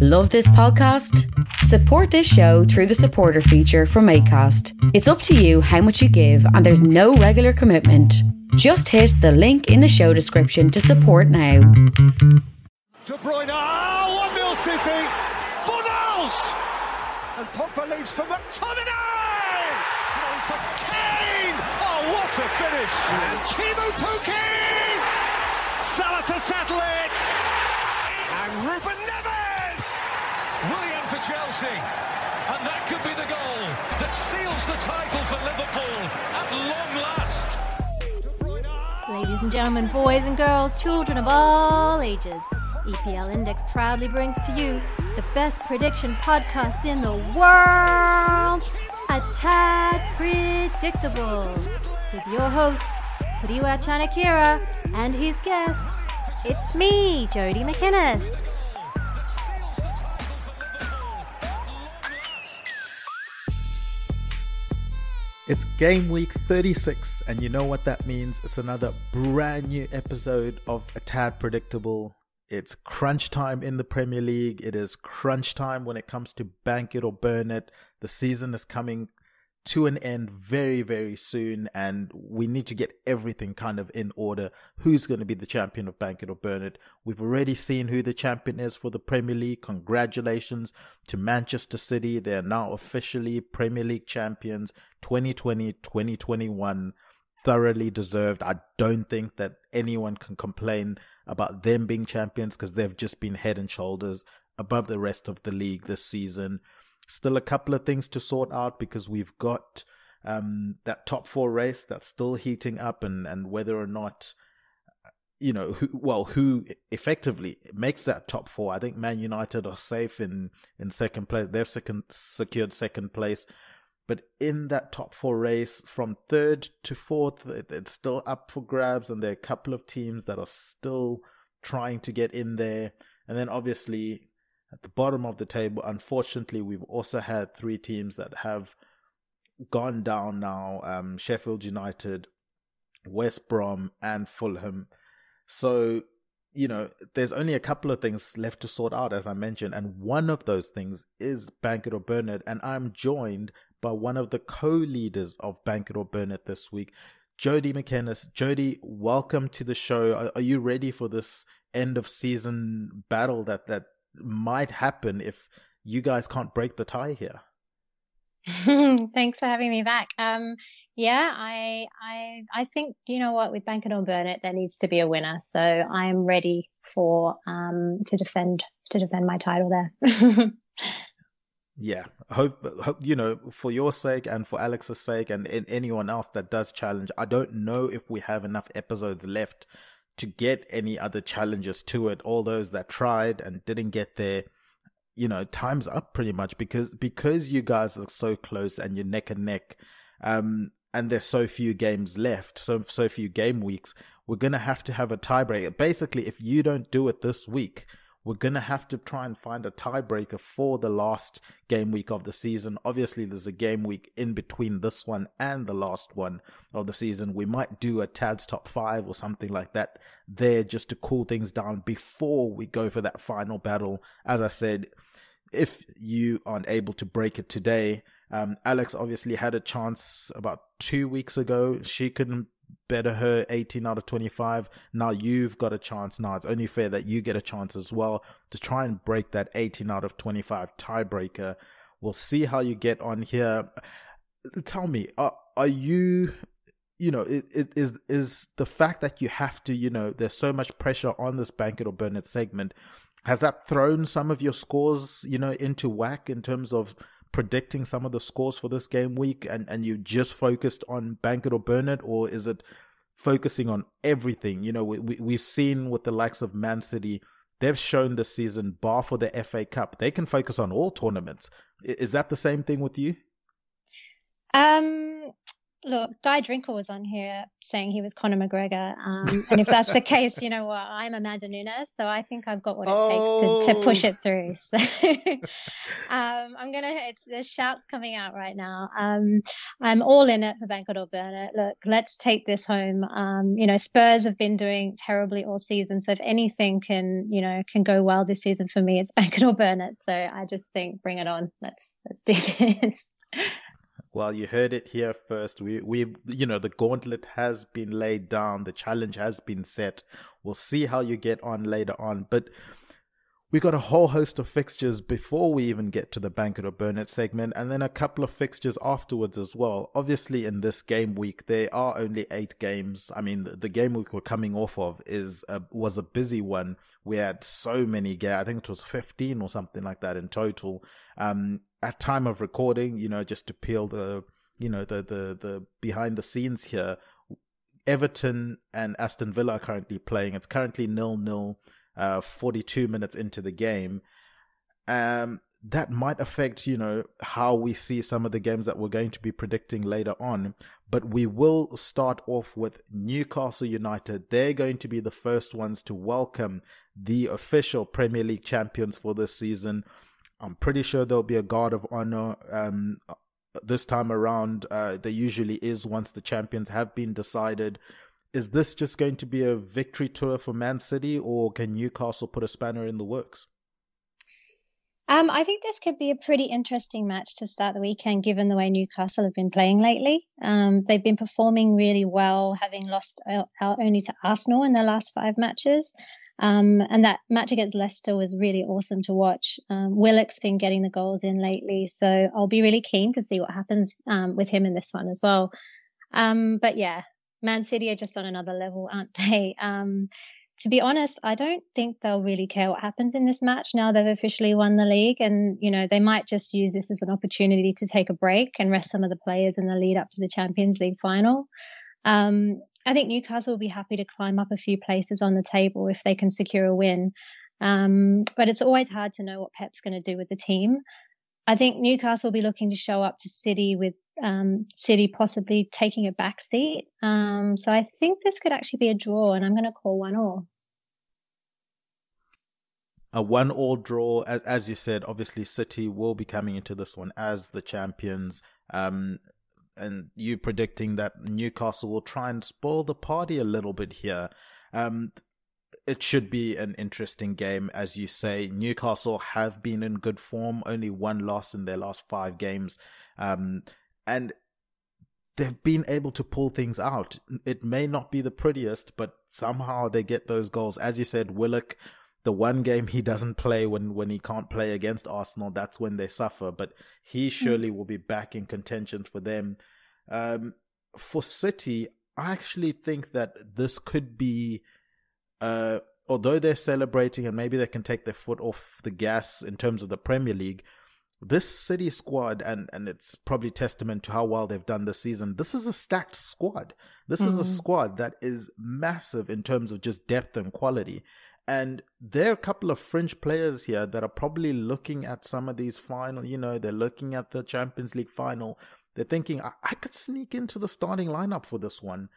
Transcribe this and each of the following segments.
Love this podcast? Support this show through the supporter feature from ACAST. It's up to you how much you give, and there's no regular commitment. Just hit the link in the show description to support now. De Bruyne, ah, 1 0 City. Fornals! And Pogba leaves for McTominay! For Kane! Oh, what a finish! And Teemu Pukki! Salah to settle it! And Ruben Neves! Chelsea. And that could be the goal that seals the title for Liverpool at long last. Ladies and gentlemen, boys and girls, children of all ages, EPL Index proudly brings to you the best prediction podcast in the world, A Tad Predictable, with your host, Tadiwa Chanakira, and his guest, it's me, Jody McInnes. It's game week 36, and you know what that means? It's another brand new episode of A Tad Predictable. It's crunch time in the Premier League. It is crunch time when it comes to bank it or burn it. The season is coming to an end very, very soon, and we need to get everything kind of in order. Who's going to be the champion of Bank It or Burn It? We've already seen who the champion is for the Premier League. Congratulations to Manchester City. They are now officially Premier League champions 2020 2021. Thoroughly deserved. I don't think that anyone can complain about them being champions because they've just been head and shoulders above the rest of the league this season. Still a couple of things to sort out because we've got um, that top four race that's still heating up, and and whether or not you know who well who effectively makes that top four. I think Man United are safe in in second place. They've second, secured second place. But in that top four race, from third to fourth, it, it's still up for grabs, and there are a couple of teams that are still trying to get in there. And then obviously at the bottom of the table, unfortunately, we've also had three teams that have gone down now um, Sheffield United, West Brom, and Fulham. So, you know, there's only a couple of things left to sort out, as I mentioned, and one of those things is Bank It or It. And I'm joined by one of the co leaders of Bank It or It this week, Jody McInnes. Jody, welcome to the show. Are, are you ready for this end of season battle that, that might happen if you guys can't break the tie here. Thanks for having me back. Um, yeah, I, I, I think you know what with Bank It or Burn It, there needs to be a winner. So I am ready for um to defend to defend my title there. yeah, hope, hope you know for your sake and for Alex's sake and anyone else that does challenge. I don't know if we have enough episodes left to get any other challenges to it. All those that tried and didn't get there, you know, time's up pretty much because because you guys are so close and you're neck and neck, um, and there's so few games left, so so few game weeks. We're gonna have to have a tiebreaker. Basically, if you don't do it this week, we're going to have to try and find a tiebreaker for the last game week of the season. Obviously, there's a game week in between this one and the last one of the season. We might do a Tad's top five or something like that there just to cool things down before we go for that final battle. As I said, if you aren't able to break it today, um, Alex obviously had a chance about two weeks ago. She couldn't better her 18 out of 25. Now you've got a chance. Now it's only fair that you get a chance as well to try and break that 18 out of 25 tiebreaker. We'll see how you get on here. Tell me, are, are you, you know, is, is, is the fact that you have to, you know, there's so much pressure on this Bank It or Burn segment. Has that thrown some of your scores, you know, into whack in terms of predicting some of the scores for this game week and, and you just focused on bank it or burn it, or is it focusing on everything? You know, we, we, we've seen with the likes of Man City they've shown this season, bar for the FA Cup, they can focus on all tournaments. Is that the same thing with you? Um, look, Guy Drinkle was on here saying he was Conor McGregor. Um, and if that's the case, you know what? I'm Amanda Nunes, so I think I've got what it oh. takes to, to push it through. So um, I'm going to, it's there's shouts coming out right now. Um, I'm all in it for Bank or Burn It. Look, let's take this home. Um, you know, Spurs have been doing terribly all season. So if anything can, you know, can go well this season for me, it's Bank or Burn It. So I just think bring it on. Let's, let's do this. Well, you heard it here first. We, we, you know, the gauntlet has been laid down. The challenge has been set. We'll see how you get on later on. But we got a whole host of fixtures before we even get to the Bank It or Burn It segment, and then a couple of fixtures afterwards as well. Obviously, in this game week, there are only eight games. I mean, the, the game week we're coming off of is a, was a busy one. We had so many games. I think it was 15 or something like that in total. Um, at time of recording, you know, just to peel the, you know, the, the, the behind the scenes here, Everton and Aston Villa are currently playing. It's currently nil nil, uh, 42 minutes into the game. Um, that might affect, you know, how we see some of the games that we're going to be predicting later on. But we will start off with Newcastle United. They're going to be the first ones to welcome the official Premier League champions for this season. I'm pretty sure there'll be a guard of honor um, this time around. Uh, there usually is once the champions have been decided. Is this just going to be a victory tour for Man City, or can Newcastle put a spanner in the works? Um, I think this could be a pretty interesting match to start the weekend, given the way Newcastle have been playing lately. Um, they've been performing really well, having lost out only to Arsenal in their last five matches. Um, and that match against Leicester was really awesome to watch. Um, Willock's been getting the goals in lately, so I'll be really keen to see what happens um, with him in this one as well. Um, but yeah, Man City are just on another level, aren't they? Um, to be honest, I don't think they'll really care what happens in this match now they've officially won the league. And, you know, they might just use this as an opportunity to take a break and rest some of the players in the lead up to the Champions League final. Um, I think Newcastle will be happy to climb up a few places on the table if they can secure a win. Um, but it's always hard to know what Pep's going to do with the team. I think Newcastle will be looking to show up to City with um, City possibly taking a back seat. Um, so I think this could actually be a draw, and I'm going to call one all. A one all draw, as you said. Obviously, City will be coming into this one as the champions. Um, and you predicting that Newcastle will try and spoil the party a little bit here. Um, it should be an interesting game, as you say. Newcastle have been in good form, only one loss in their last five games, um, and they've been able to pull things out. It may not be the prettiest, but somehow they get those goals. As you said, Willock the one game he doesn't play when when he can't play against Arsenal, that's when they suffer. But he hmm. surely will be back in contention for them. Um, for City, I actually think that this could be, uh, although they're celebrating and maybe they can take their foot off the gas in terms of the Premier League. This City squad, and, and it's probably testament to how well they've done this season. This is a stacked squad. This mm-hmm. is a hmm. squad that is massive in terms of just depth and quality. And there are a couple of fringe players here that are probably looking at some of these final, you know, they're looking at the Champions League final. They're thinking, I, I could sneak into the starting lineup for this one.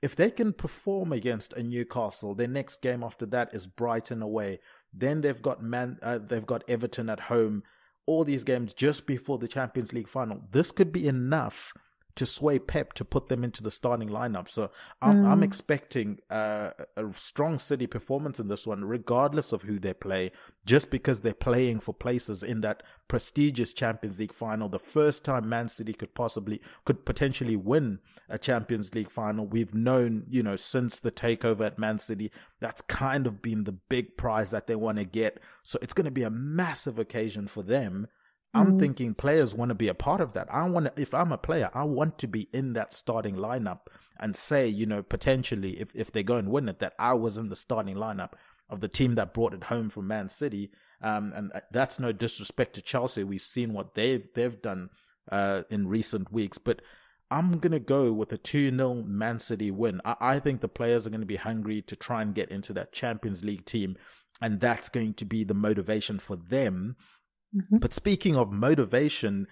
If they can perform against a Newcastle, their next game after that is Brighton away. Then they've got Man, uh, they've got Everton at home. All these games just before the Champions League final. This could be enough to sway Pep to put them into the starting lineup. So I'm, mm. I'm expecting uh, a strong City performance in this one, regardless of who they play, just because they're playing for places in that prestigious Champions League final. The first time Man City could possibly, could potentially win a Champions League final. We've known, you know, since the takeover at Man City, that's kind of been the big prize that they want to get. So it's going to be a massive occasion for them I'm mm. thinking players want to be a part of that. I want to, if I'm a player, I want to be in that starting lineup and say, you know, potentially if, if they go and win it, that I was in the starting lineup of the team that brought it home from Man City. Um, and uh, that's no disrespect to Chelsea. We've seen what they've, they've done, uh, in recent weeks, but I'm going to go with a 2 0 Man City win. I, I think the players are going to be hungry to try and get into that Champions League team and that's going to be the motivation for them. Mm-hmm. But speaking of motivation,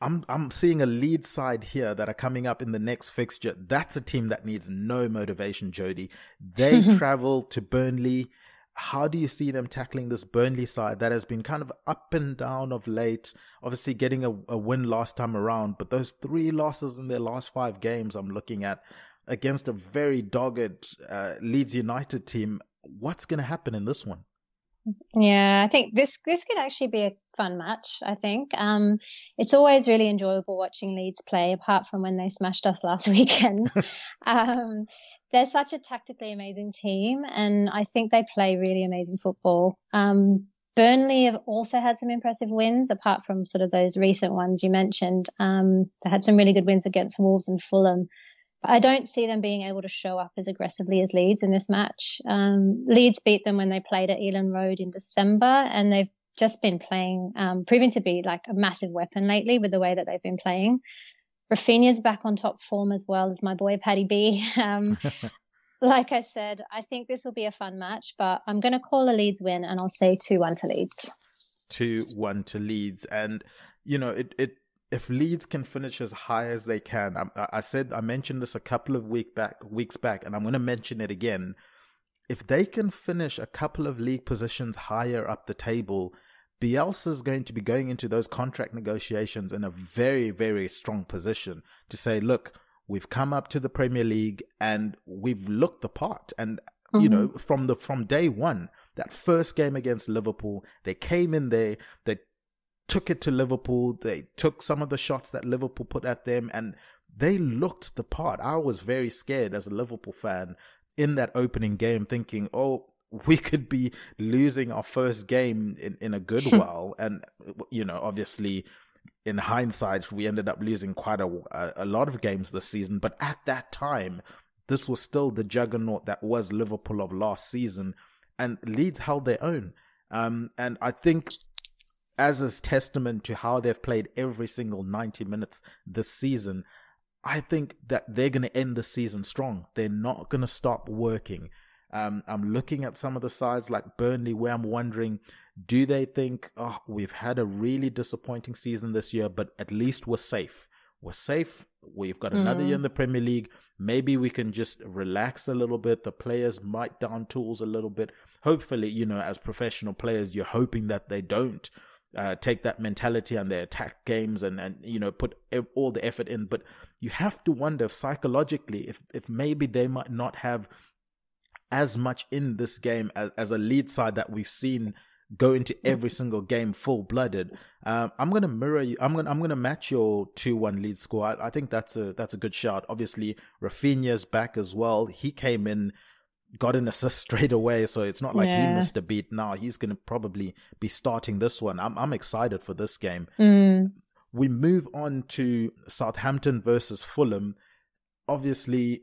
I'm I'm seeing a lead side here that are coming up in the next fixture. That's a team that needs no motivation, Jody. They travel to Burnley. How do you see them tackling this Burnley side that has been kind of up and down of late? Obviously, getting a, a win last time around, but those three losses in their last five games, I'm looking at against a very dogged uh, Leeds United team. What's going to happen in this one? Yeah, I think this this could actually be a fun match. I think um, it's always really enjoyable watching Leeds play, apart from when they smashed us last weekend. um, they're such a tactically amazing team, and I think they play really amazing football. Um, Burnley have also had some impressive wins, apart from sort of those recent ones you mentioned. Um, they had some really good wins against Wolves and Fulham. I don't see them being able to show up as aggressively as Leeds in this match. Um, Leeds beat them when they played at Elland Road in December, and they've just been playing, um, proving to be like a massive weapon lately with the way that they've been playing. Raphinha's back on top form as well as my boy Paddy B. Um, like I said, I think this will be a fun match, but I'm going to call a Leeds win, and I'll say two one to Leeds. Two one to Leeds, and you know it it if Leeds can finish as high as they can, I, I said I mentioned this a couple of week back weeks back, and I'm going to mention it again. If they can finish a couple of league positions higher up the table, Bielsa is going to be going into those contract negotiations in a very, very strong position to say, look, we've come up to the Premier League and we've looked the part. And mm-hmm. you know, from the from day one, that first game against Liverpool, they came in there, they took it to Liverpool. They took some of the shots that Liverpool put at them and they looked the part. I was very scared as a Liverpool fan in that opening game thinking, oh, we could be losing our first game in, in a good while. And, you know, obviously, in hindsight, we ended up losing quite a, a lot of games this season. But at that time, this was still the juggernaut that was Liverpool of last season. And Leeds held their own. Um, and I think as a testament to how they've played every single 90 minutes this season, I think that they're going to end the season strong. They're not going to stop working. Um, I'm looking at some of the sides like Burnley, where I'm wondering, do they think, oh, we've had a really disappointing season this year, but at least we're safe. We're safe. We've got another mm. year in the Premier League. Maybe we can just relax a little bit. The players might down tools a little bit. Hopefully, you know, as professional players, you're hoping that they don't uh, take that mentality and their attack games and, and you know put all the effort in but you have to wonder if psychologically if if maybe they might not have as much in this game as, as a lead side that we've seen go into every single game full blooded. Um, I'm gonna mirror you. I'm gonna I'm gonna match your two one lead score. I, I, think that's a that's a good shot. Obviously, Raphinha's back as well. He came in got an assist straight away, so it's not like yeah. he missed a beat. Now he's going to probably be starting this one. I'm I'm excited for this game. Mm. We move on to Southampton versus Fulham. Obviously,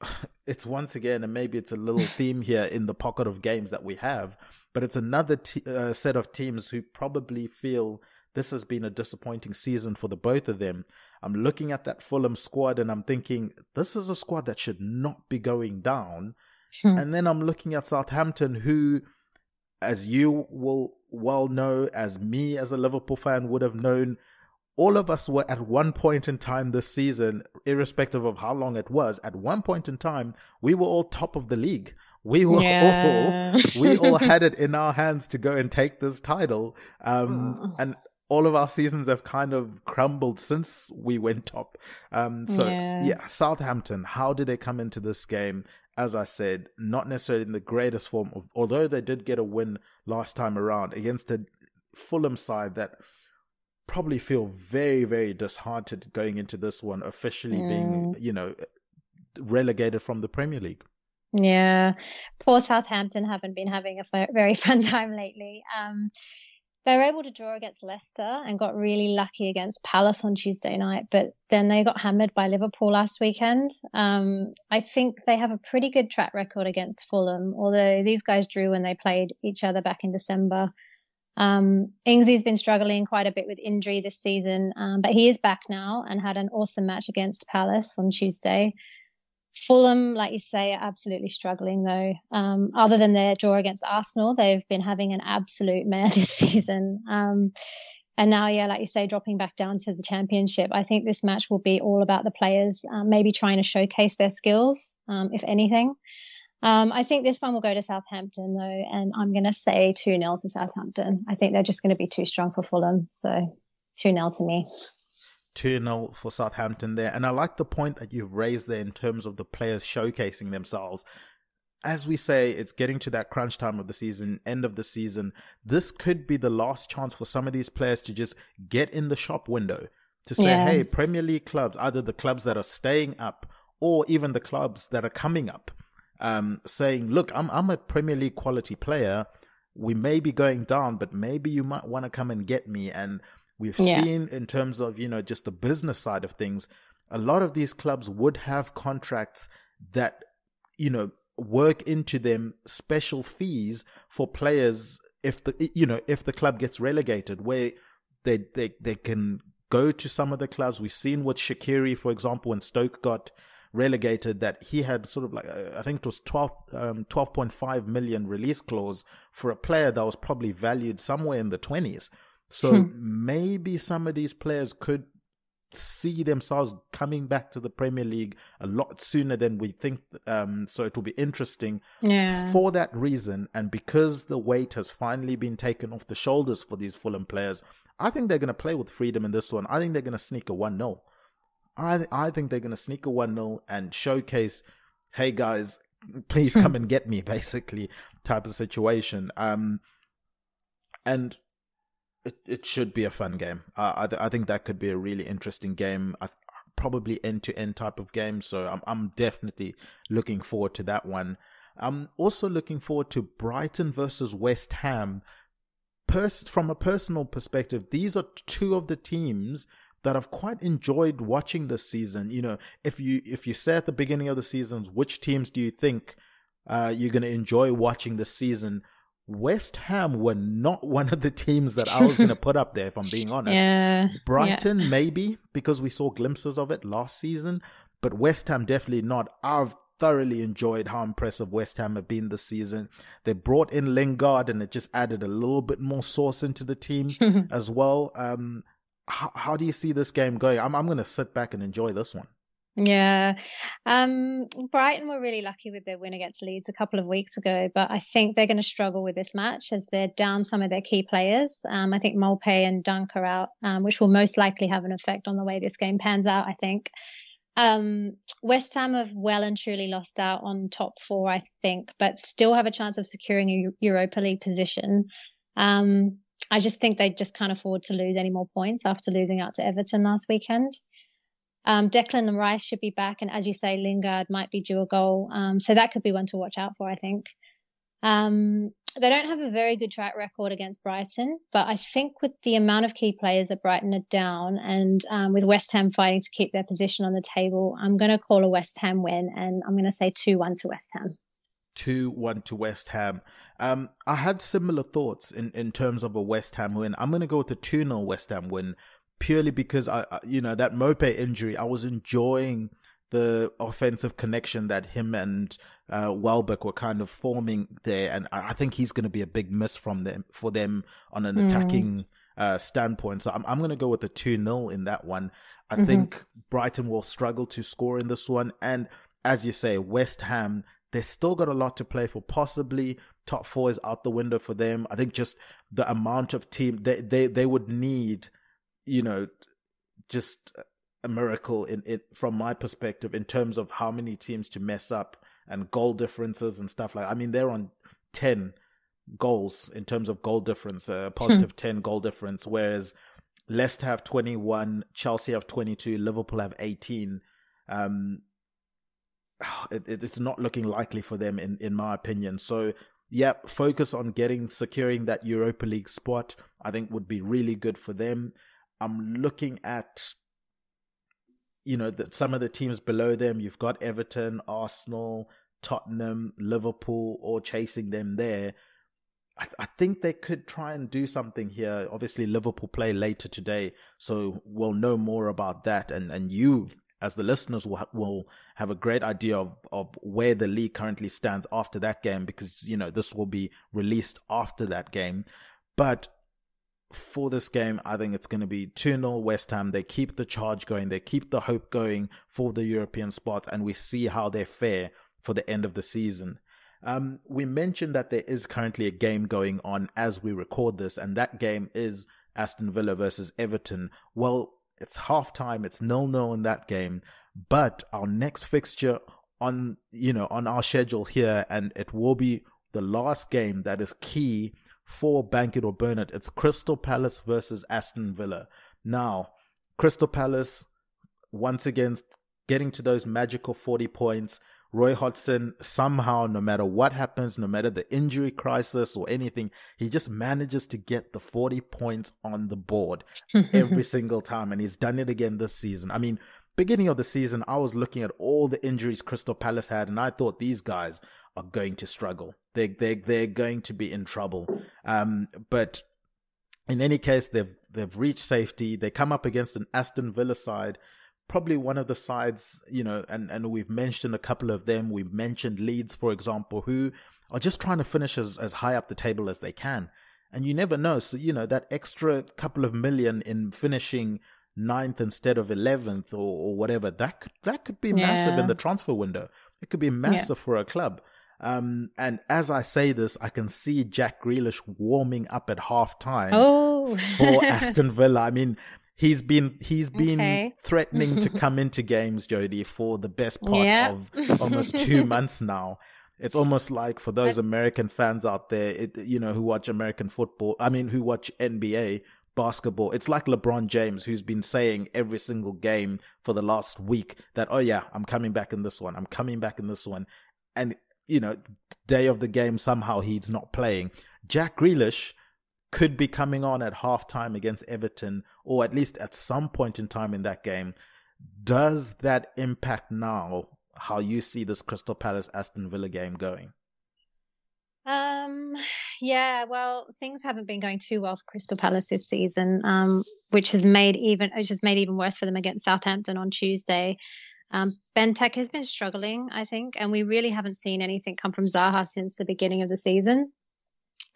it's once again, and maybe it's a little theme here in the pocket of games that we have, but it's another t- uh, set of teams who probably feel this has been a disappointing season for the both of them. I'm looking at that Fulham squad and I'm thinking, this is a squad that should not be going down. Hmm. and then I'm looking at Southampton, who, as you will well know, as me as a Liverpool fan would have known, all of us were at one point in time this season, irrespective of how long it was, at one point in time, we were all top of the league. We were yeah. all, we all had it in our hands to go and take this title. Um, oh. and all of our seasons have kind of crumbled since we went top. Um, so yeah. yeah. Southampton, how did they come into this game? As I said, not necessarily in the greatest form of, although they did get a win last time around against a Fulham side that probably feel very, very disheartened going into this one, officially mm. being, you know, relegated from the Premier League. Yeah, poor Southampton haven't been having a very fun time lately. Um, they were able to draw against Leicester and got really lucky against Palace on Tuesday night, but then they got hammered by Liverpool last weekend. Um, I think they have a pretty good track record against Fulham, although these guys drew when they played each other back in December. Um, Ingsy's been struggling quite a bit with injury this season, um, but he is back now and had an awesome match against Palace on Tuesday. Fulham, like you say, are absolutely struggling though. Um, other than their draw against Arsenal, they've been having an absolute mare this season. Um, and now, yeah, like you say, dropping back down to the championship. I think this match will be all about the players, um, maybe trying to showcase their skills, um, if anything. Um, I think this one will go to Southampton though, and I'm going to say 2 0 to Southampton. I think they're just going to be too strong for Fulham. So 2 0 to me. 2 0 for Southampton there. And I like the point that you've raised there in terms of the players showcasing themselves. As we say, it's getting to that crunch time of the season, end of the season. This could be the last chance for some of these players to just get in the shop window to say, yeah. hey, Premier League clubs, either the clubs that are staying up or even the clubs that are coming up um, saying, "Look, I'm I'm a Premier League quality player. We may be going down, but maybe you might want to come and get me." And we've yeah. seen in terms of you know just the business side of things, a lot of these clubs would have contracts that you know work into them special fees for players if the you know if the club gets relegated where they they they can go to some of the clubs we've seen with Shaqiri for example when Stoke got relegated that he had sort of like I think it was 12 um, 12.5 million release clause for a player that was probably valued somewhere in the 20s. So hmm. maybe some of these players could see themselves coming back to the Premier League a lot sooner than we think. Um, so it will be interesting yeah. for that reason. And because the weight has finally been taken off the shoulders for these Fulham players, I think they're going to play with freedom in this one. I think they're going to sneak a 1 0. I I think they're going to sneak a 1 0 and showcase, hey guys, please come and get me, basically, type of situation. Um, and it, it should be a fun game. Uh, I, th- I think that could be a really interesting game. I, probably end to end type of game. So I'm, I'm definitely looking forward to that one. I'm also looking forward to Brighton versus West Ham. Pers- from a personal perspective, these are two of the teams that I've quite enjoyed watching this season. You know, if you if you say at the beginning of the seasons, which teams do you think uh, you're going to enjoy watching this season? West Ham were not one of the teams that I was going to put up there, if I'm being honest. Yeah, Brighton, yeah. maybe, because we saw glimpses of it last season, but West Ham definitely not. I've thoroughly enjoyed how impressive West Ham have been this season. They brought in Lingard and it just added a little bit more sauce into the team as well. Um, how, how do you see this game going? I'm I'm going to sit back and enjoy this one. Yeah. Um, Brighton were really lucky with their win against Leeds a couple of weeks ago, but I think they're going to struggle with this match as they're down some of their key players. Um, I think Maupay and Dunk are out, um, which will most likely have an effect on the way this game pans out, I think. Um, West Ham have well and truly lost out on top four, I think, but still have a chance of securing a Europa League position. Um, I just think they just can't afford to lose any more points after losing out to Everton last weekend. Um, Declan and Rice should be back, and as you say, Lingard might be due a goal. Um, so that could be one to watch out for, I think. Um, they don't have a very good track record against Brighton, but I think with the amount of key players that Brighton are down, and um, with West Ham fighting to keep their position on the table, I'm going to call a West Ham win, and I'm going to say two one to West Ham. 2 1 to West Ham. Um, I had similar thoughts in, in terms of a West Ham win. I'm going to go with the 2 0 West Ham win purely because, I, you know, that Maupay injury, I was enjoying the offensive connection that him and uh, Welbeck were kind of forming there. And I, think he's going to be a big miss from them for them on an mm. attacking uh, standpoint. So I'm, I'm going to go with the 2 0 in that one. I mm-hmm. think Brighton will struggle to score in this one. And as you say, West Ham they've still got a lot to play for. Possibly top four is out the window for them. I think just the amount of team they they they would need, you know, just a miracle in it from my perspective in terms of how many teams to mess up and goal differences and stuff like. I mean, they're on ten goals in terms of goal difference, a uh, positive ten goal difference, whereas Leicester have twenty one, Chelsea have twenty two, Liverpool have eighteen. Um, it, it's not looking likely for them in in my opinion. So yeah, focus on getting securing that Europa League spot. I think would be really good for them. I'm looking at you know that some of the teams below them. You've got Everton, Arsenal, Tottenham, Liverpool, all chasing them there. I, think they could try and do something here. Obviously, Liverpool play later today, so we'll know more about that. And and you as the listeners will ha- will have a great idea of of where the league currently stands after that game because you know this will be released after that game. But for this game, I think it's going to be 2 0 West Ham. They keep the charge going, they keep the hope going for the European spot, and we see how they fare for the end of the season. Um, we mentioned that there is currently a game going on as we record this, and that game is Aston Villa versus Everton. Well, it's half time, it's nil nil in that game, but our next fixture on you know on our schedule here, and it will be the last game that is key for Bank It or Burn It. It's Crystal Palace versus Aston Villa. Now, Crystal Palace, once again, getting to those magical 40 points. Roy Hodgson, somehow, no matter what happens, no matter the injury crisis or anything, he just manages to get the 40 points on the board every single time. And he's done it again this season. I mean, beginning of the season, I was looking at all the injuries Crystal Palace had, and I thought these guys are going to struggle. They they they're going to be in trouble. Um, but in any case, they've they've reached safety. They come up against an Aston Villa side, probably one of the sides, you know, and and we've mentioned a couple of them. We've mentioned Leeds, for example, who are just trying to finish as as high up the table as they can. And you never know. So you know that extra couple of million in finishing ninth instead of eleventh or, or whatever that could that could be yeah. massive in the transfer window. It could be massive yeah. for a club. Um, and as I say this, I can see Jack Grealish warming up at half time oh. for Aston Villa. I mean, he's been he's been okay. threatening to come into games, Jody, for the best part of almost two months now. It's almost like for those American fans out there, it, you know, who watch American football. I mean, who watch NBA basketball. It's like LeBron James, who's been saying every single game for the last week that, oh yeah, I'm coming back in this one. I'm coming back in this one. And you know, day of the game, somehow he's not playing. Jack Grealish could be coming on at halftime against Everton, or at least at some point in time in that game. Does that impact now how you see this Crystal Palace Aston Villa game going? Um, yeah, well, things haven't been going too well for Crystal Palace this season, um, which has made even which has made even worse for them against Southampton on Tuesday. Um, Benteke has been struggling, I think, and we really haven't seen anything come from Zaha since the beginning of the season.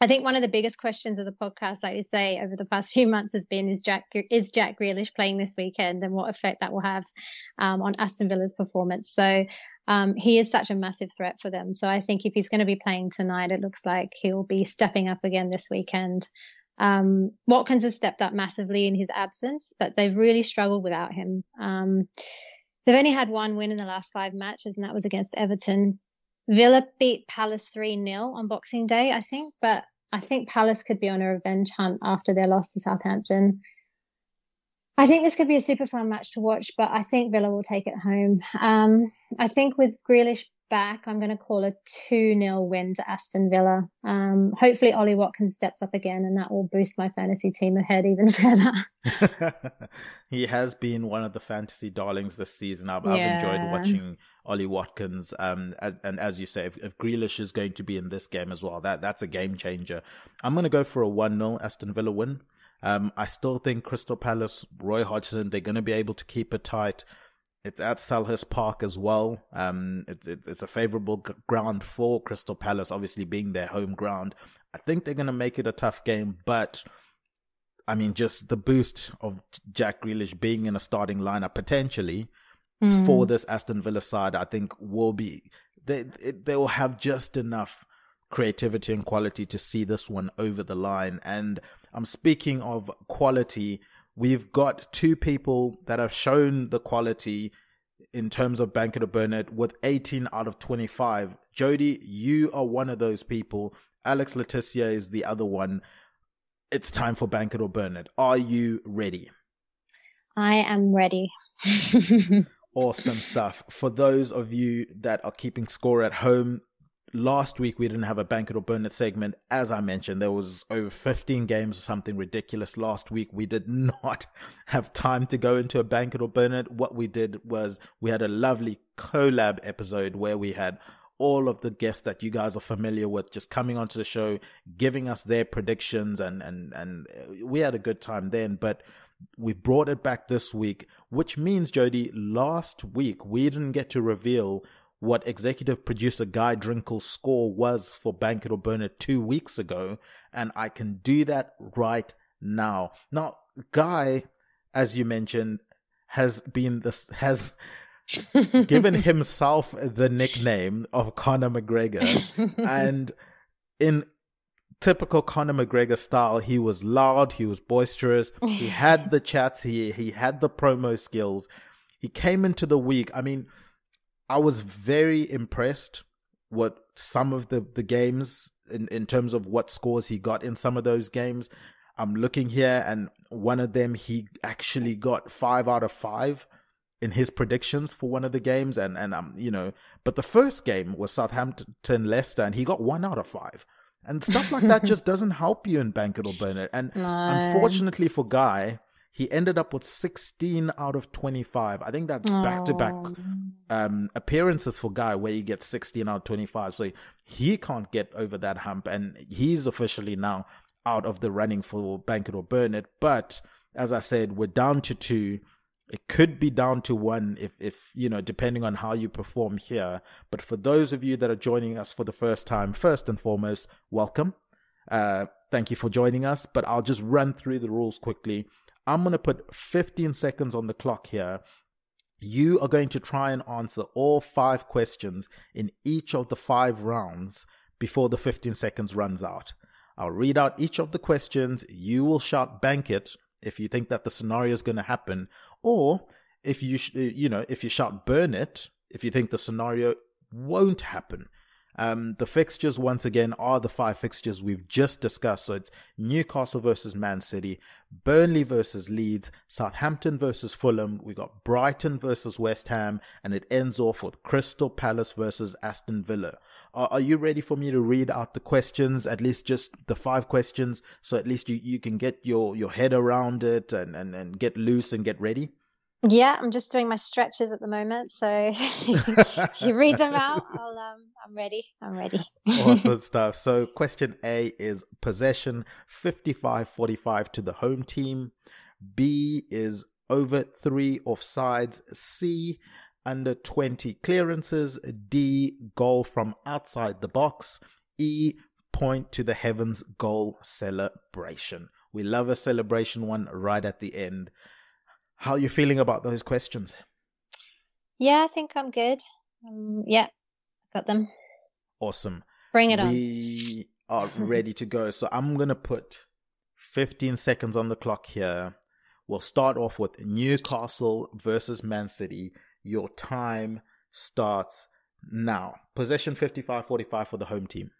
I think one of the biggest questions of the podcast, like you say, over the past few months has been: Is Jack is Jack Grealish playing this weekend, and what effect that will have um, on Aston Villa's performance? So um, he is such a massive threat for them. So I think if he's going to be playing tonight, it looks like he'll be stepping up again this weekend. Um, Watkins has stepped up massively in his absence, but they've really struggled without him. They've only had one win in the last five matches, and that was against Everton. Villa beat Palace 3 0 on Boxing Day, I think, but I think Palace could be on a revenge hunt after their loss to Southampton. I think this could be a super fun match to watch, but I think Villa will take it home. Um, I think with Grealish back, I'm going to call a 2 0 win to Aston Villa. Um, hopefully, Ollie Watkins steps up again, and that will boost my fantasy team ahead even further. he has been one of the fantasy darlings this season. I've, yeah. I've enjoyed watching Ollie Watkins. Um, as, and as you say, if, if Grealish is going to be in this game as well, that that's a game changer. I'm going to go for a 1 0 Aston Villa win. Um, I still think Crystal Palace, Roy Hodgson, they're going to be able to keep it tight. It's at Selhurst Park as well. Um, it's, it's, it's a favorable ground for Crystal Palace, obviously being their home ground. I think they're going to make it a tough game, but I mean, just the boost of Jack Grealish being in a starting lineup potentially mm. for this Aston Villa side, I think will be they they will have just enough creativity and quality to see this one over the line. And I'm speaking of quality we've got two people that have shown the quality in terms of Banker It or Burn It with 18 out of 25. Jody, you are one of those people. Alex Le Tissier is the other one. It's time for Bank It or Burn It. Are you ready? I am ready. awesome stuff. For those of you that are keeping score at home, last week we didn't have a bank it or burn it segment. As I mentioned, there was over 15 games or something ridiculous last week. We did not have time to go into a bank it or burn it. What we did was we had a lovely collab episode where we had all of the guests that you guys are familiar with just coming onto the show, giving us their predictions and, and, and uh, we had a good time then. But we brought it back this week, which means, Jody, last week we didn't get to reveal what executive producer Guy Drinkle's score was for Bank It or Burn It two weeks ago, and I can do that right now. Now, Guy, as you mentioned, has been this has given himself the nickname of Conor McGregor, and in typical Conor McGregor style, he was loud, he was boisterous, he had the chats, he he had the promo skills. He came into the week. I mean, I was very impressed with some of the, the games in, in terms of what scores he got in some of those games. I'm looking here, and one of them he actually got five out of five in his predictions for one of the games, and and um you know, but the first game was Southampton Leicester, and he got one out of five, and stuff like that just doesn't help you in Bank It or Burn It. And unfortunately for Guy, he ended up with 16 out of 25. I think that's back to back appearances for Guy where he gets 16 out of 25. So he can't get over that hump and he's officially now out of the running for Bank It or Burn It. But as I said, we're down to two. It could be down to one if, if, you know, depending on how you perform here. But for those of you that are joining us for the first time, first and foremost, welcome. Uh, thank you for joining us. But I'll just run through the rules quickly. I'm going to put 15 seconds on the clock here. You are going to try and answer all five questions in each of the five rounds before the 15 seconds runs out. I'll read out each of the questions. You will shout bank it if you think that the scenario is going to happen, or if you, sh- you know, if you shout burn it, if you think the scenario won't happen. Um, the fixtures once again are the five fixtures we've just discussed. So it's Newcastle versus Man City, Burnley versus Leeds, Southampton versus Fulham. We got Brighton versus West Ham, and it ends off with Crystal Palace versus Aston Villa. Are, you ready for me to read out the questions? At least just the five questions, so at least you, you can get your, your head around it and, and, and get loose and get ready. Yeah, I'm just doing my stretches at the moment. So if you read them out, I'll um I'm ready. I'm ready. awesome stuff. So question A is possession 55-45 to the home team. B is over 3 offsides. C under 20 clearances. D goal from outside the box. E point to the heavens goal celebration. We love a celebration one right at the end. How are you feeling about those questions? Yeah, I think I'm good. Um, yeah, got them. Awesome. Bring it on. We are ready to go. So I'm going to put 15 seconds on the clock here. We'll start off with Newcastle versus Man City. Your time starts now. Possession 55 45 for the home team.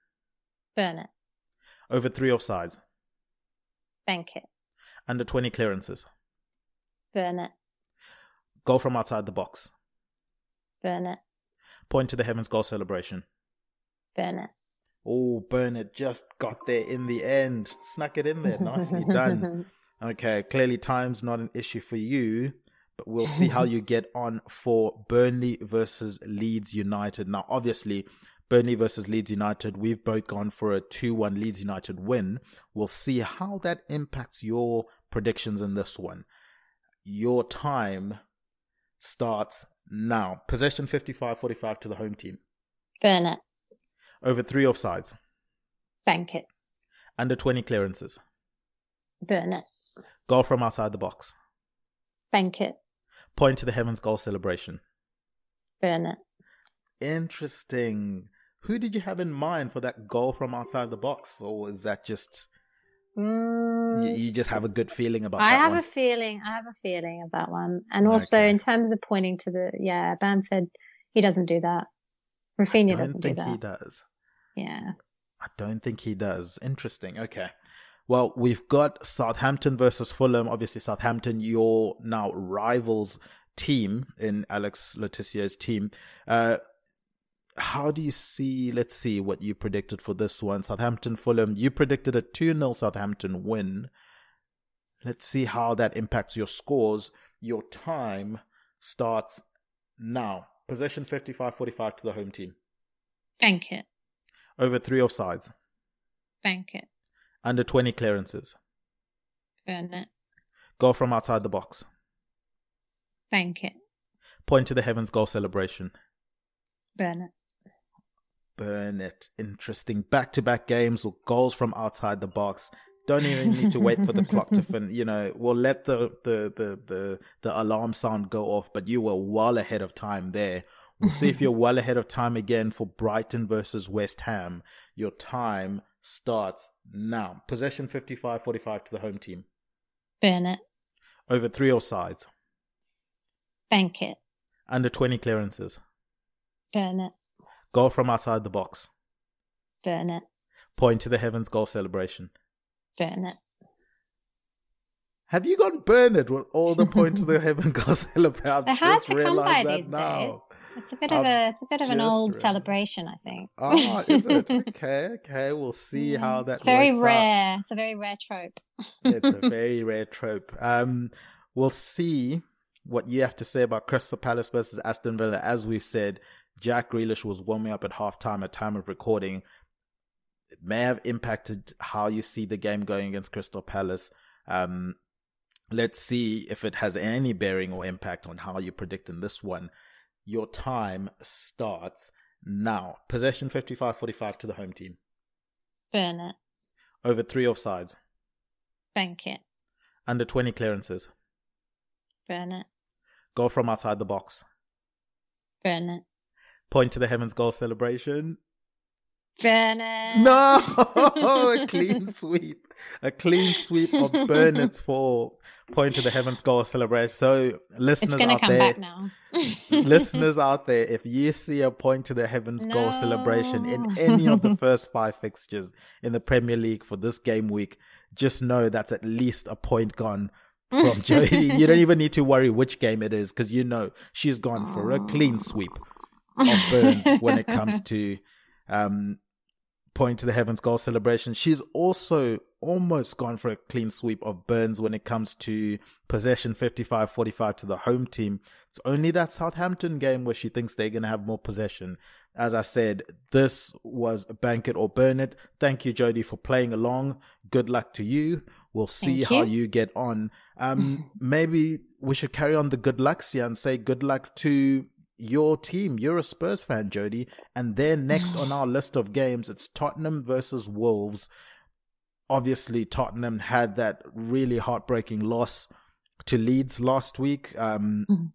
Burn it. Over three offsides. Bank it. Under 20 clearances. Burn it. Go from outside the box. Burn it. Point to the heavens goal celebration. Burn it. Oh, burn it. Just got there in the end. Snuck it in there. Nicely done. Okay, clearly time's not an issue for you, but we'll see how you get on for Burnley versus Leeds United. Now, obviously, Burnley versus Leeds United, we've both gone for a 2 1 Leeds United win. We'll see how that impacts your predictions in this one. Your time starts now. Possession 55 45 to the home team. Burn it. Over three offsides. Bank it. Under 20 clearances. Burn it. Goal from outside the box. Bank it. Point to the heavens goal celebration. Burn it. Interesting. Who did you have in mind for that goal from outside the box? Or is that just. Mm, You, you just have a good feeling about that. I have one? a feeling. I have a feeling of that one. And also, Okay. in terms of pointing to the yeah, Bamford, he doesn't do that. Raphinha I doesn't don't do think that. he does. Yeah. I don't think he does. Interesting. Okay. Well, we've got Southampton versus Fulham. Obviously, Southampton, your now rivals team in Alex Letizier's team. Uh, how do you see? Let's see what you predicted for this one. Southampton, Fulham. You predicted a 2 0 Southampton win. Let's see how that impacts your scores. Your time starts now. Possession 55 45 to the home team. Bank it. Over three offsides. Bank it. Under 20 clearances. Burn it. Goal from outside the box. Bank it. Point to the heavens goal celebration. Burn it. Burn it. Interesting. Back to back games or goals from outside the box. Don't even need to wait for the clock to finish. You know, we'll let the, the, the, the, the alarm sound go off, but you were well ahead of time there. We'll see if you're well ahead of time again for Brighton versus West Ham. Your time starts now. Possession 55 45 to the home team. Burn it. Over three offsides. Bank it. Under 20 clearances. Burn it. Goal from outside the box. Burn it. Point to the heavens goal celebration. Burn it. Have you gone burn it with all the point to the heaven goal celebration? They're hard to come by these now. days. It's a bit of a it's a bit of an old celebration, I think. Oh, is it? Okay, okay. We'll see how that It's very out. rare. It's a very rare trope. it's a very rare trope. Um, we'll see what you have to say about Crystal Palace versus Aston Villa. As we've said, Jack Grealish was warming up at halftime at time of recording. It may have impacted how you see the game going against Crystal Palace. Um, let's see if it has any bearing or impact on how you predict in this one. Your time starts now. Possession 55-45 to the home team. Burn it. Over three offsides. Bank it. Under 20 clearances. Burn it. Go from outside the box. Burn it. Point to the heavens goal celebration. It. No, a clean sweep, a clean sweep of Burnett for point to the heavens goal celebration. So It's listeners out come there, back now. listeners out there, if you see a point to the heavens goal celebration in any of the first five fixtures in the Premier League for this game week, just know that's at least a point gone from Jodie. you don't even need to worry which game it is because you know she's gone for a clean sweep of Burns when it comes to um, point to the heavens goal celebration. She's also almost gone for a clean sweep of Burns when it comes to possession 55 45 to the home team. It's only that Southampton game where she thinks they're going to have more possession. As I said, this was bank it or burn it. Thank you, Jody, for playing along. Good luck to you. We'll see Thank how you. you get on. Um, maybe we should carry on the good luck here and say good luck to your team. You're a Spurs fan, Jody. And then next on our list of games, it's Tottenham versus Wolves. Obviously, Tottenham had that really heartbreaking loss to Leeds last week. Um, Mhm.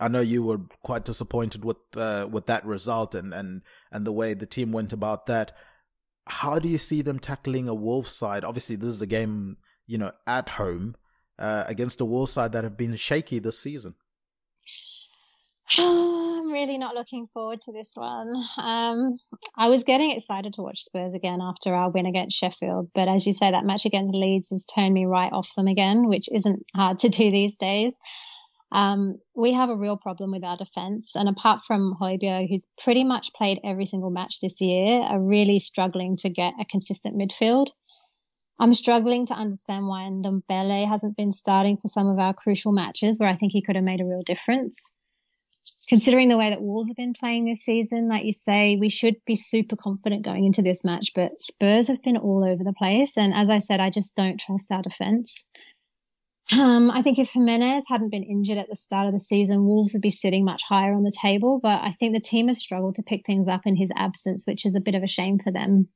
I know you were quite disappointed with uh, with that result and, and and the way the team went about that. How do you see them tackling a Wolves side? Obviously, this is a game you know at home uh, against a Wolves side that have been shaky this season. I'm really not looking forward to this one. Um, I was getting excited to watch Spurs again after our win against Sheffield, but as you say, that match against Leeds has turned me right off them again, which isn't hard to do these days. Um, we have a real problem with our defence, and apart from Højbjerg, who's pretty much played every single match this year, are really struggling to get a consistent midfield. I'm struggling to understand why Ndombele hasn't been starting for some of our crucial matches where I think he could have made a real difference considering the way that Wolves have been playing this season, like you say, we should be super confident going into this match. But Spurs have been all over the place, and as I said, I just don't trust our defense. Um, I think if Jimenez hadn't been injured at the start of the season, Wolves would be sitting much higher on the table. But I think the team has struggled to pick things up in his absence, which is a bit of a shame for them.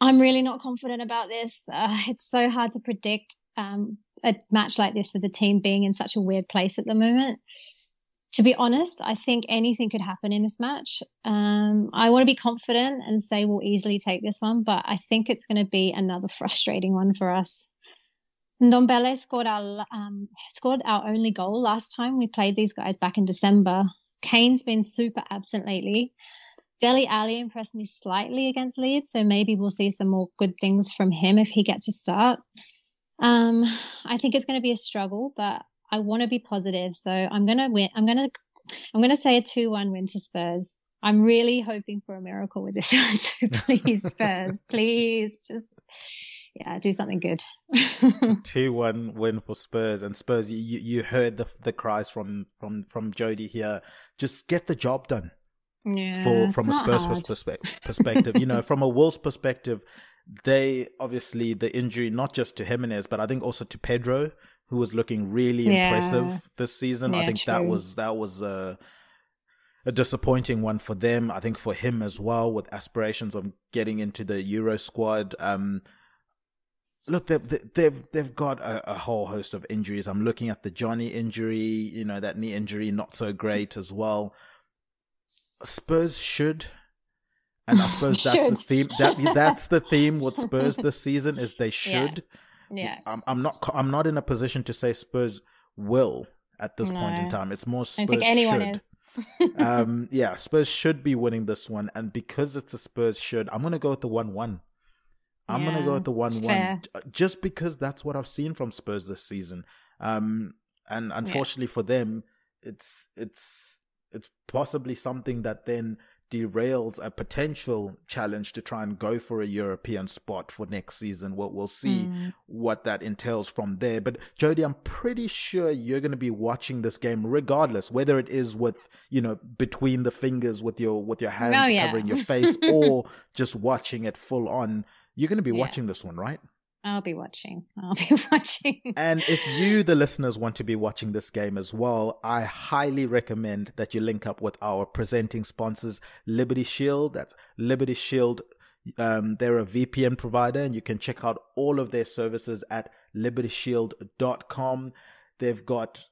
I'm really not confident about this. Uh, it's so hard to predict um, a match like this with the team being in such a weird place at the moment to be honest, I think anything could happen in this match. Um, I want to be confident and say we'll easily take this one, but I think it's going to be another frustrating one for us. Ndombele scored our um, scored our only goal last time we played these guys back in December. Kane's been super absent lately. Dele Alli impressed me slightly against Leeds, so maybe we'll see some more good things from him if he gets a start. Um, I think it's going to be a struggle, but I want to be positive, so I'm gonna win. I'm gonna I'm gonna say a two-one win to Spurs. I'm really hoping for a miracle with this one. So please, Spurs, please, just yeah, do something good. Two one win for Spurs and Spurs. You you heard the the cries from from from Jody here. Just get the job done. yeah, for from a Spurs hard. perspe- perspective. you know, from a Wolves perspective, they obviously the injury not just to Jimenez, but I think also to Pedro, who was looking really yeah. impressive this season. Yeah, I think true. that was that was a a disappointing one for them. I think for him as well, with aspirations of getting into the Euro squad. Um, look, they've they've they've got a, a, whole host of injuries. I'm looking at the Jonny injury, you know, that knee injury, not so great as well. Spurs should, and I suppose that's the theme. That that's the theme with Spurs this season is they should. Yeah. Yes. I'm, I'm not. I'm not in a position to say Spurs will at this no. point in time. It's more Spurs I think anyone should. is. um, yeah, Spurs should be winning this one, and because it's a Spurs should, I'm gonna go with the one-one. I'm yeah, gonna go with the one-one, just because that's what I've seen from Spurs this season. Um, and unfortunately yeah. for them, it's it's it's possibly something that then derails a potential challenge to try and go for a European spot for next season. We'll, we'll see mm. what that entails from there. But Jody, I'm pretty sure you're going to be watching this game regardless, whether it is with, you know, between the fingers with your, with your hands oh, yeah. covering your face or just watching it full on. You're going to be yeah. watching this one, right? I'll be watching. I'll be watching. and if you, the listeners, want to be watching this game as well, I highly recommend that you link up with our presenting sponsors, Liberty Shield. That's Liberty Shield. Um, they're a VPN provider, and you can check out all of their services at libertyshield.com. They've got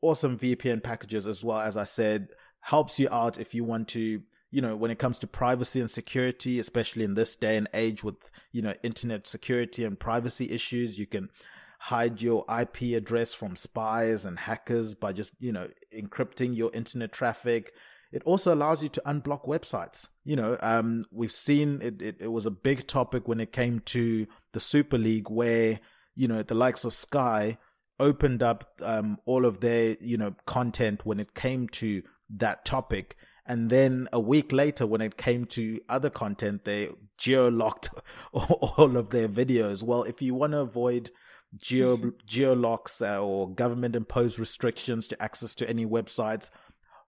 awesome VPN packages as well, as I said, helps you out if you want to you know, when it comes to privacy and security, especially in this day and age with, you know, internet security and privacy issues, you can hide your IP address from spies and hackers by just, you know, encrypting your internet traffic. It also allows you to unblock websites. You know, um, we've seen it, it, it was a big topic when it came to the Super League where, you know, the likes of Sky opened up um, all of their, you know, content when it came to that topic and then a week later, when it came to other content, they geo locked all of their videos. Well, if you want to avoid geo geo locks uh, or government imposed restrictions to access to any websites,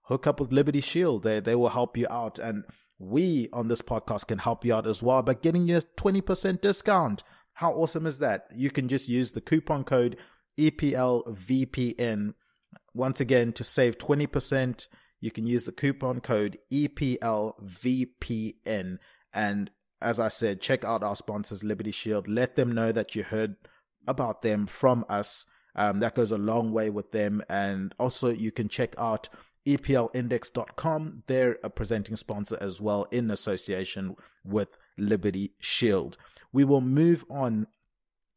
hook up with Liberty Shield. They they will help you out, and we on this podcast can help you out as well by getting you a twenty percent discount. How awesome is that? You can just use the coupon code EPLVPN once again to save twenty percent you can use the coupon code EPLVPN. And as I said, check out our sponsors, Liberty Shield. Let them know that you heard about them from us. Um, that goes a long way with them. And also, you can check out EPLindex.com. They're a presenting sponsor as well in association with Liberty Shield. We will move on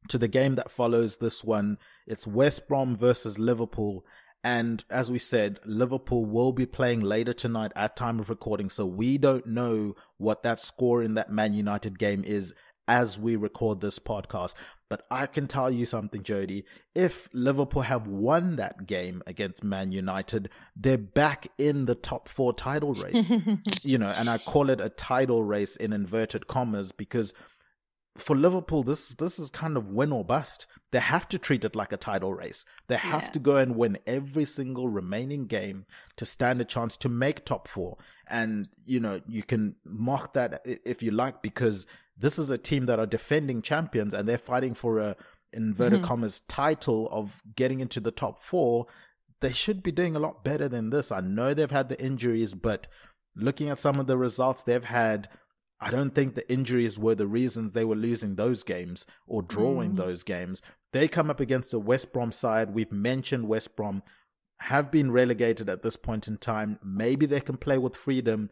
to the game that follows this one. It's West Brom versus Liverpool. And as we said, Liverpool will be playing later tonight at time of recording. So we don't know what that score in that Man United game is as we record this podcast. But I can tell you something, Jody. If Liverpool have won that game against Man United, they're back in the top four title race. you know, and I call it a title race in inverted commas because for Liverpool, this this is kind of win or bust. They have to treat it like a title race. They have yeah. to go and win every single remaining game to stand a chance to make top four. And you know you can mark that if you like because this is a team that are defending champions and they're fighting for a inverted mm-hmm. commas title of getting into the top four. They should be doing a lot better than this. I know they've had the injuries, but looking at some of the results they've had I don't think the injuries were the reasons they were losing those games or drawing mm. those games. They come up against a West Brom side. We've mentioned West Brom have been relegated at this point in time. Maybe they can play with freedom.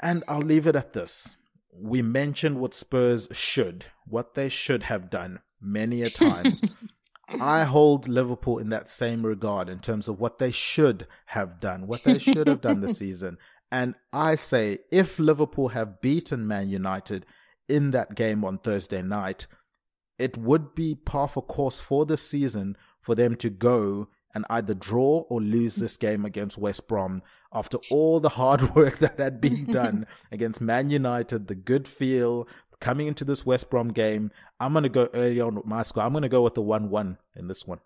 And I'll leave it at this. We mentioned what Spurs should, what they should have done many a times. I hold Liverpool in that same regard in terms of what they should have done, what they should have done this season. And I say, if Liverpool have beaten Man United in that game on Thursday night, it would be par for course for the season for them to go and either draw or lose this game against West Brom after all the hard work that had been done against Man United, the good feel coming into this West Brom game. I'm going to go early on with my score. I'm going to go with the 1 1 in this one.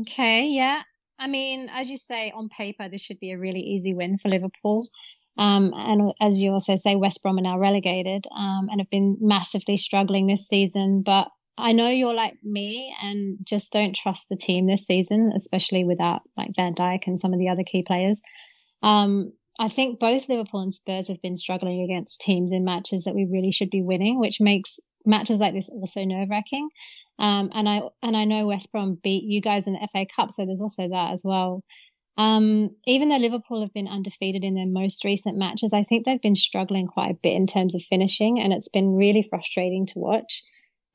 Okay, yeah. I mean, as you say, on paper, this should be a really easy win for Liverpool. Um, and as you also say, West Brom are now relegated um, and have been massively struggling this season. But I know you're like me and just don't trust the team this season, especially without like Van Dijk and some of the other key players. Um, I think both Liverpool and Spurs have been struggling against teams in matches that we really should be winning, which makes matches like this also nerve wracking. Um, and I and I know West Brom beat you guys in the FA Cup, so there's also that as well. Um, even though Liverpool have been undefeated in their most recent matches, I think they've been struggling quite a bit in terms of finishing, and it's been really frustrating to watch.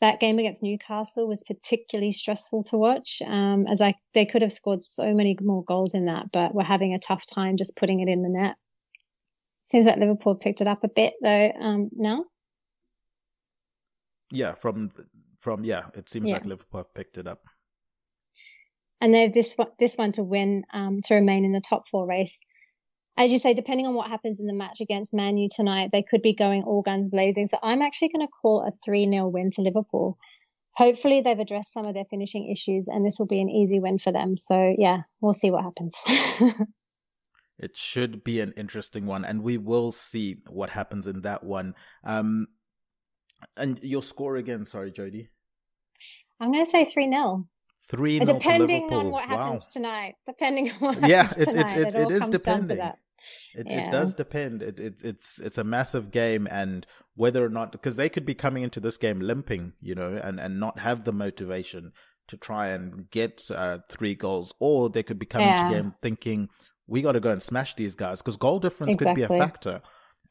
That game against Newcastle was particularly stressful to watch, um, as I they could have scored so many more goals in that, but we're having a tough time just putting it in the net. Seems like Liverpool picked it up a bit though um, now. Yeah, from from yeah, it seems yeah. like Liverpool have picked it up. And they've this this one to win um, to remain in the top four race. As you say, depending on what happens in the match against Man U tonight, they could be going all guns blazing. So I'm actually going to call a 3 0 win to Liverpool. Hopefully, they've addressed some of their finishing issues and this will be an easy win for them. So, yeah, we'll see what happens. it should be an interesting one, and we will see what happens in that one. Um, and your score again, sorry, Jody. I'm going to say 3 0. 3 0. Depending on what happens wow. tonight. Depending on what yeah, happens it, tonight. It, it, it, it is depending. It, yeah. it, does depend. It, it's it's it's a massive game, and whether or not because they could be coming into this game limping, you know, and and not have the motivation to try and get uh, three goals, or they could be coming yeah. to game thinking we got to go and smash these guys because goal difference exactly. could be a factor.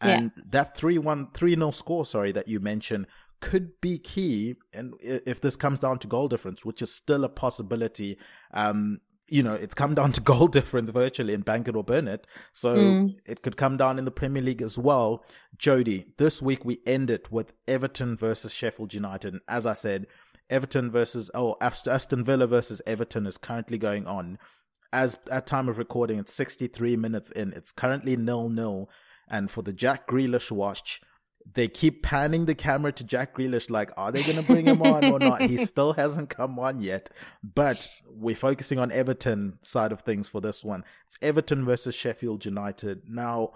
And yeah. that 3 1 3 0 score, sorry, that you mentioned could be key. And if this comes down to goal difference, which is still a possibility, um, you know, it's come down to goal difference virtually in Bank it or Burn It. So mm. it could come down in the Premier League as well. Jody, this week we end it with Everton versus Sheffield United. And as I said, Everton versus, oh, Aston Villa versus Everton is currently going on. As at time of recording, it's 63 minutes in. It's currently nil nil. And for the Jack Grealish watch, they keep panning the camera to Jack Grealish, like, are they going to bring him on or not? He still hasn't come on yet. But we're focusing on Everton side of things for this one. It's Everton versus Sheffield United. Now,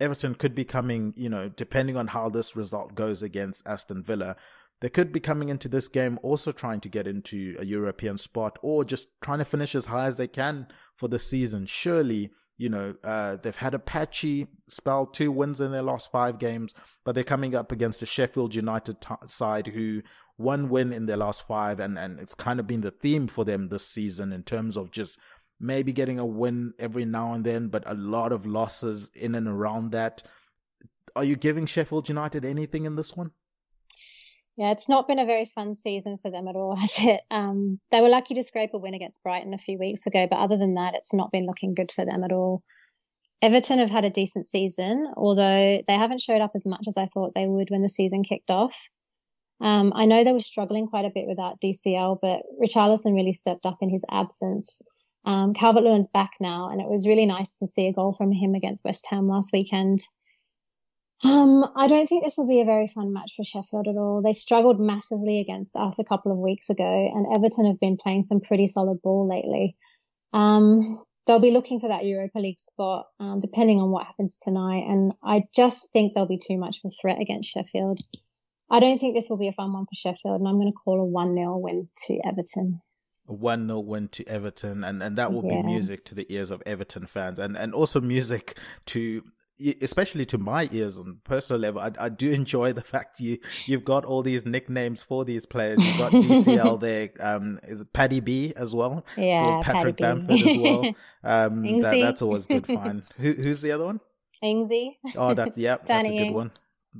Everton could be coming, you know, depending on how this result goes against Aston Villa, they could be coming into this game also trying to get into a European spot or just trying to finish as high as they can for the season. Surely you know, uh, they've had a patchy spell, two wins in their last five games, but they're coming up against a Sheffield United t- side who one win in their last five, and, and it's kind of been the theme for them this season in terms of just maybe getting a win every now and then, but a lot of losses in and around that. Are you giving Sheffield United anything in this one? Yeah, it's not been a very fun season for them at all, has it? Um, they were lucky to scrape a win against Brighton a few weeks ago, but other than that, it's not been looking good for them at all. Everton have had a decent season, although they haven't showed up as much as I thought they would when the season kicked off. Um, I know they were struggling quite a bit without DCL, but Richarlison really stepped up in his absence. Um, Calvert Lewin's back now, and it was really nice to see a goal from him against West Ham last weekend. Um, I don't think this will be a very fun match for Sheffield at all. They struggled massively against us a couple of weeks ago, and Everton have been playing some pretty solid ball lately. Um, they'll be looking for that Europa League spot, um, depending on what happens tonight. And I just think they'll be too much of a threat against Sheffield. I don't think this will be a fun one for Sheffield, and I'm going to call a 1 0 win to Everton. A 1 0 win to Everton, and, and that will yeah. be music to the ears of Everton fans, and, and also music to especially to my ears on personal level, I, I do enjoy the fact you you've got all these nicknames for these players. You've got DCL there. Um, is it Paddy B as well? Yeah, Patrick Bamford as well. Um, that, that's always good fun. Who, who's the other one? Ingsy. Oh, that's yeah, that's a good Ings. one.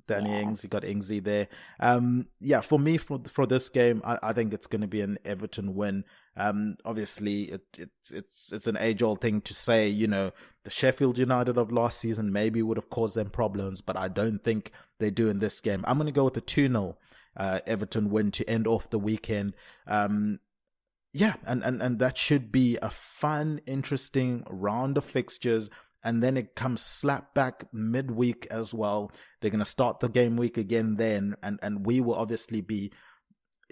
Danny yeah. Ings, you got Ingsy there. Um, yeah, for me for for this game, I, I think it's going to be an Everton win. Um, obviously, it, it's it's it's an age old thing to say. You know, the Sheffield United of last season maybe would have caused them problems, but I don't think they do in this game. I'm going to go with a two 0 uh, Everton win to end off the weekend. Um, yeah, and, and, and that should be a fun, interesting round of fixtures. And then it comes slap back midweek as well. They're going to start the game week again then. And, and we will obviously be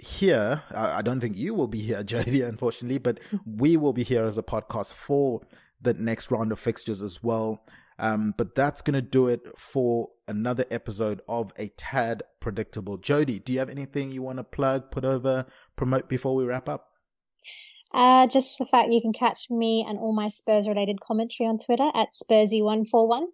here. I don't think you will be here, Jody, unfortunately, but we will be here as a podcast for the next round of fixtures as well. Um, but that's going to do it for another episode of A Tad Predictable. Jody, do you have anything you want to plug, put over, promote before we wrap up? Uh, just the fact you can catch me and all my Spurs related commentary on Twitter at Spursy141.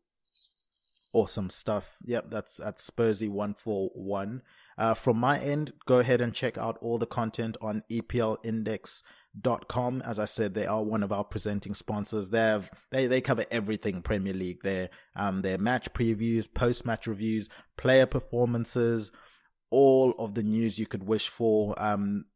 Awesome stuff. Yep, that's at Spursy141. Uh, from my end, go ahead and check out all the content on EPLindex.com. As I said, they are one of our presenting sponsors. They have, they, they cover everything Premier League. Their, um, their match previews, post match reviews, player performances, all of the news you could wish for. Um,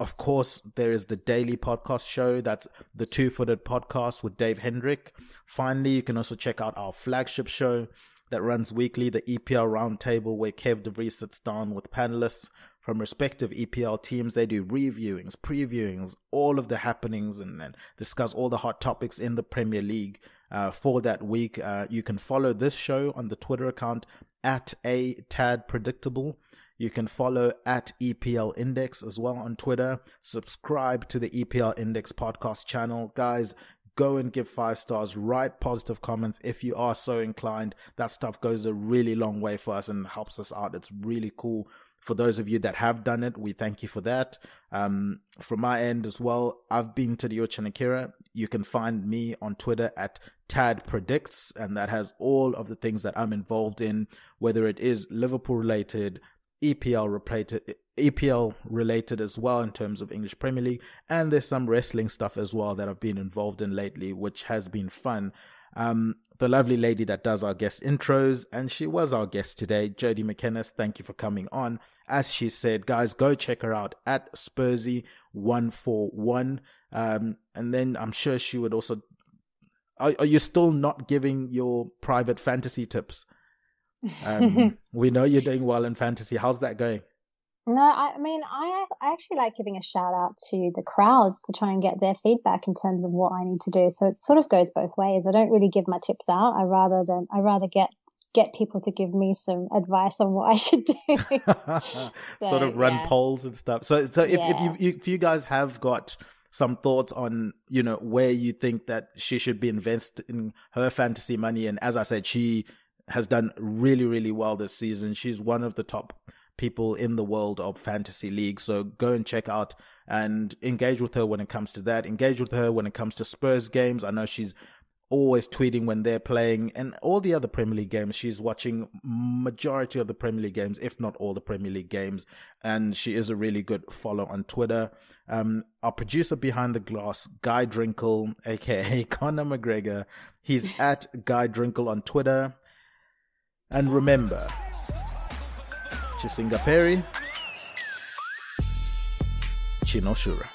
of course, there is the daily podcast show. That's the Two Footed Podcast with Dave Hendrick. Finally, you can also check out our flagship show that runs weekly, the EPL Roundtable, where Kev DeVries sits down with panelists from respective EPL teams. They do reviewings, previewings, all of the happenings, and, and discuss all the hot topics in the Premier League uh, for that week. Uh, you can follow this show on the Twitter account at a tad predictable. You can follow at EPL Index as well on Twitter. Subscribe to the EPL Index podcast channel. Guys, go and give five stars, write positive comments if you are so inclined. That stuff goes a really long way for us and helps us out. It's really cool. For those of you that have done it, we thank you for that. Um, from my end as well, I've been Tadiwa Chanakira. You can find me on Twitter at Tad Predicts, and that has all of the things that I'm involved in, whether it is Liverpool related, EPL related, EPL related as well in terms of English Premier League, and there's some wrestling stuff as well that I've been involved in lately, which has been fun. Um, the lovely lady that does our guest intros, and she was our guest today, Jodie McKennis. Thank you for coming on. As she said, guys, go check her out at Spursy141. Um, and then I'm sure she would also. Are, are you still not giving your private fantasy tips? Um, we know you're doing well in fantasy. How's that going? No, I, mean, I I actually like giving a shout out to the crowds to try and get their feedback in terms of what I need to do. So it sort of goes both ways. I don't really give my tips out. I rather than I rather get get people to give me some advice on what I should do. so, sort of run yeah. polls and stuff. So so if, yeah. if you if you guys have got some thoughts on you know where you think that she should be investing her fantasy money and as i said she has done really, really well this season. She's one of the top people in the world of fantasy league. So go and check out and engage with her when it comes to that. Engage with her when it comes to Spurs games. I know she's always tweeting when they're playing and all the other Premier League games. She's watching majority of the Premier League games, if not all the Premier League games. And she is a really good follow on Twitter. Um, our producer behind the glass, Guy Drinkle, aka Conor McGregor. He's at Guy Drinkle on Twitter. And remember, Chisinga Peri, Chinoshura.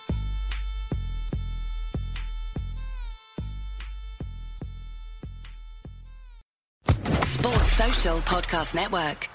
Sports Social Podcast Network.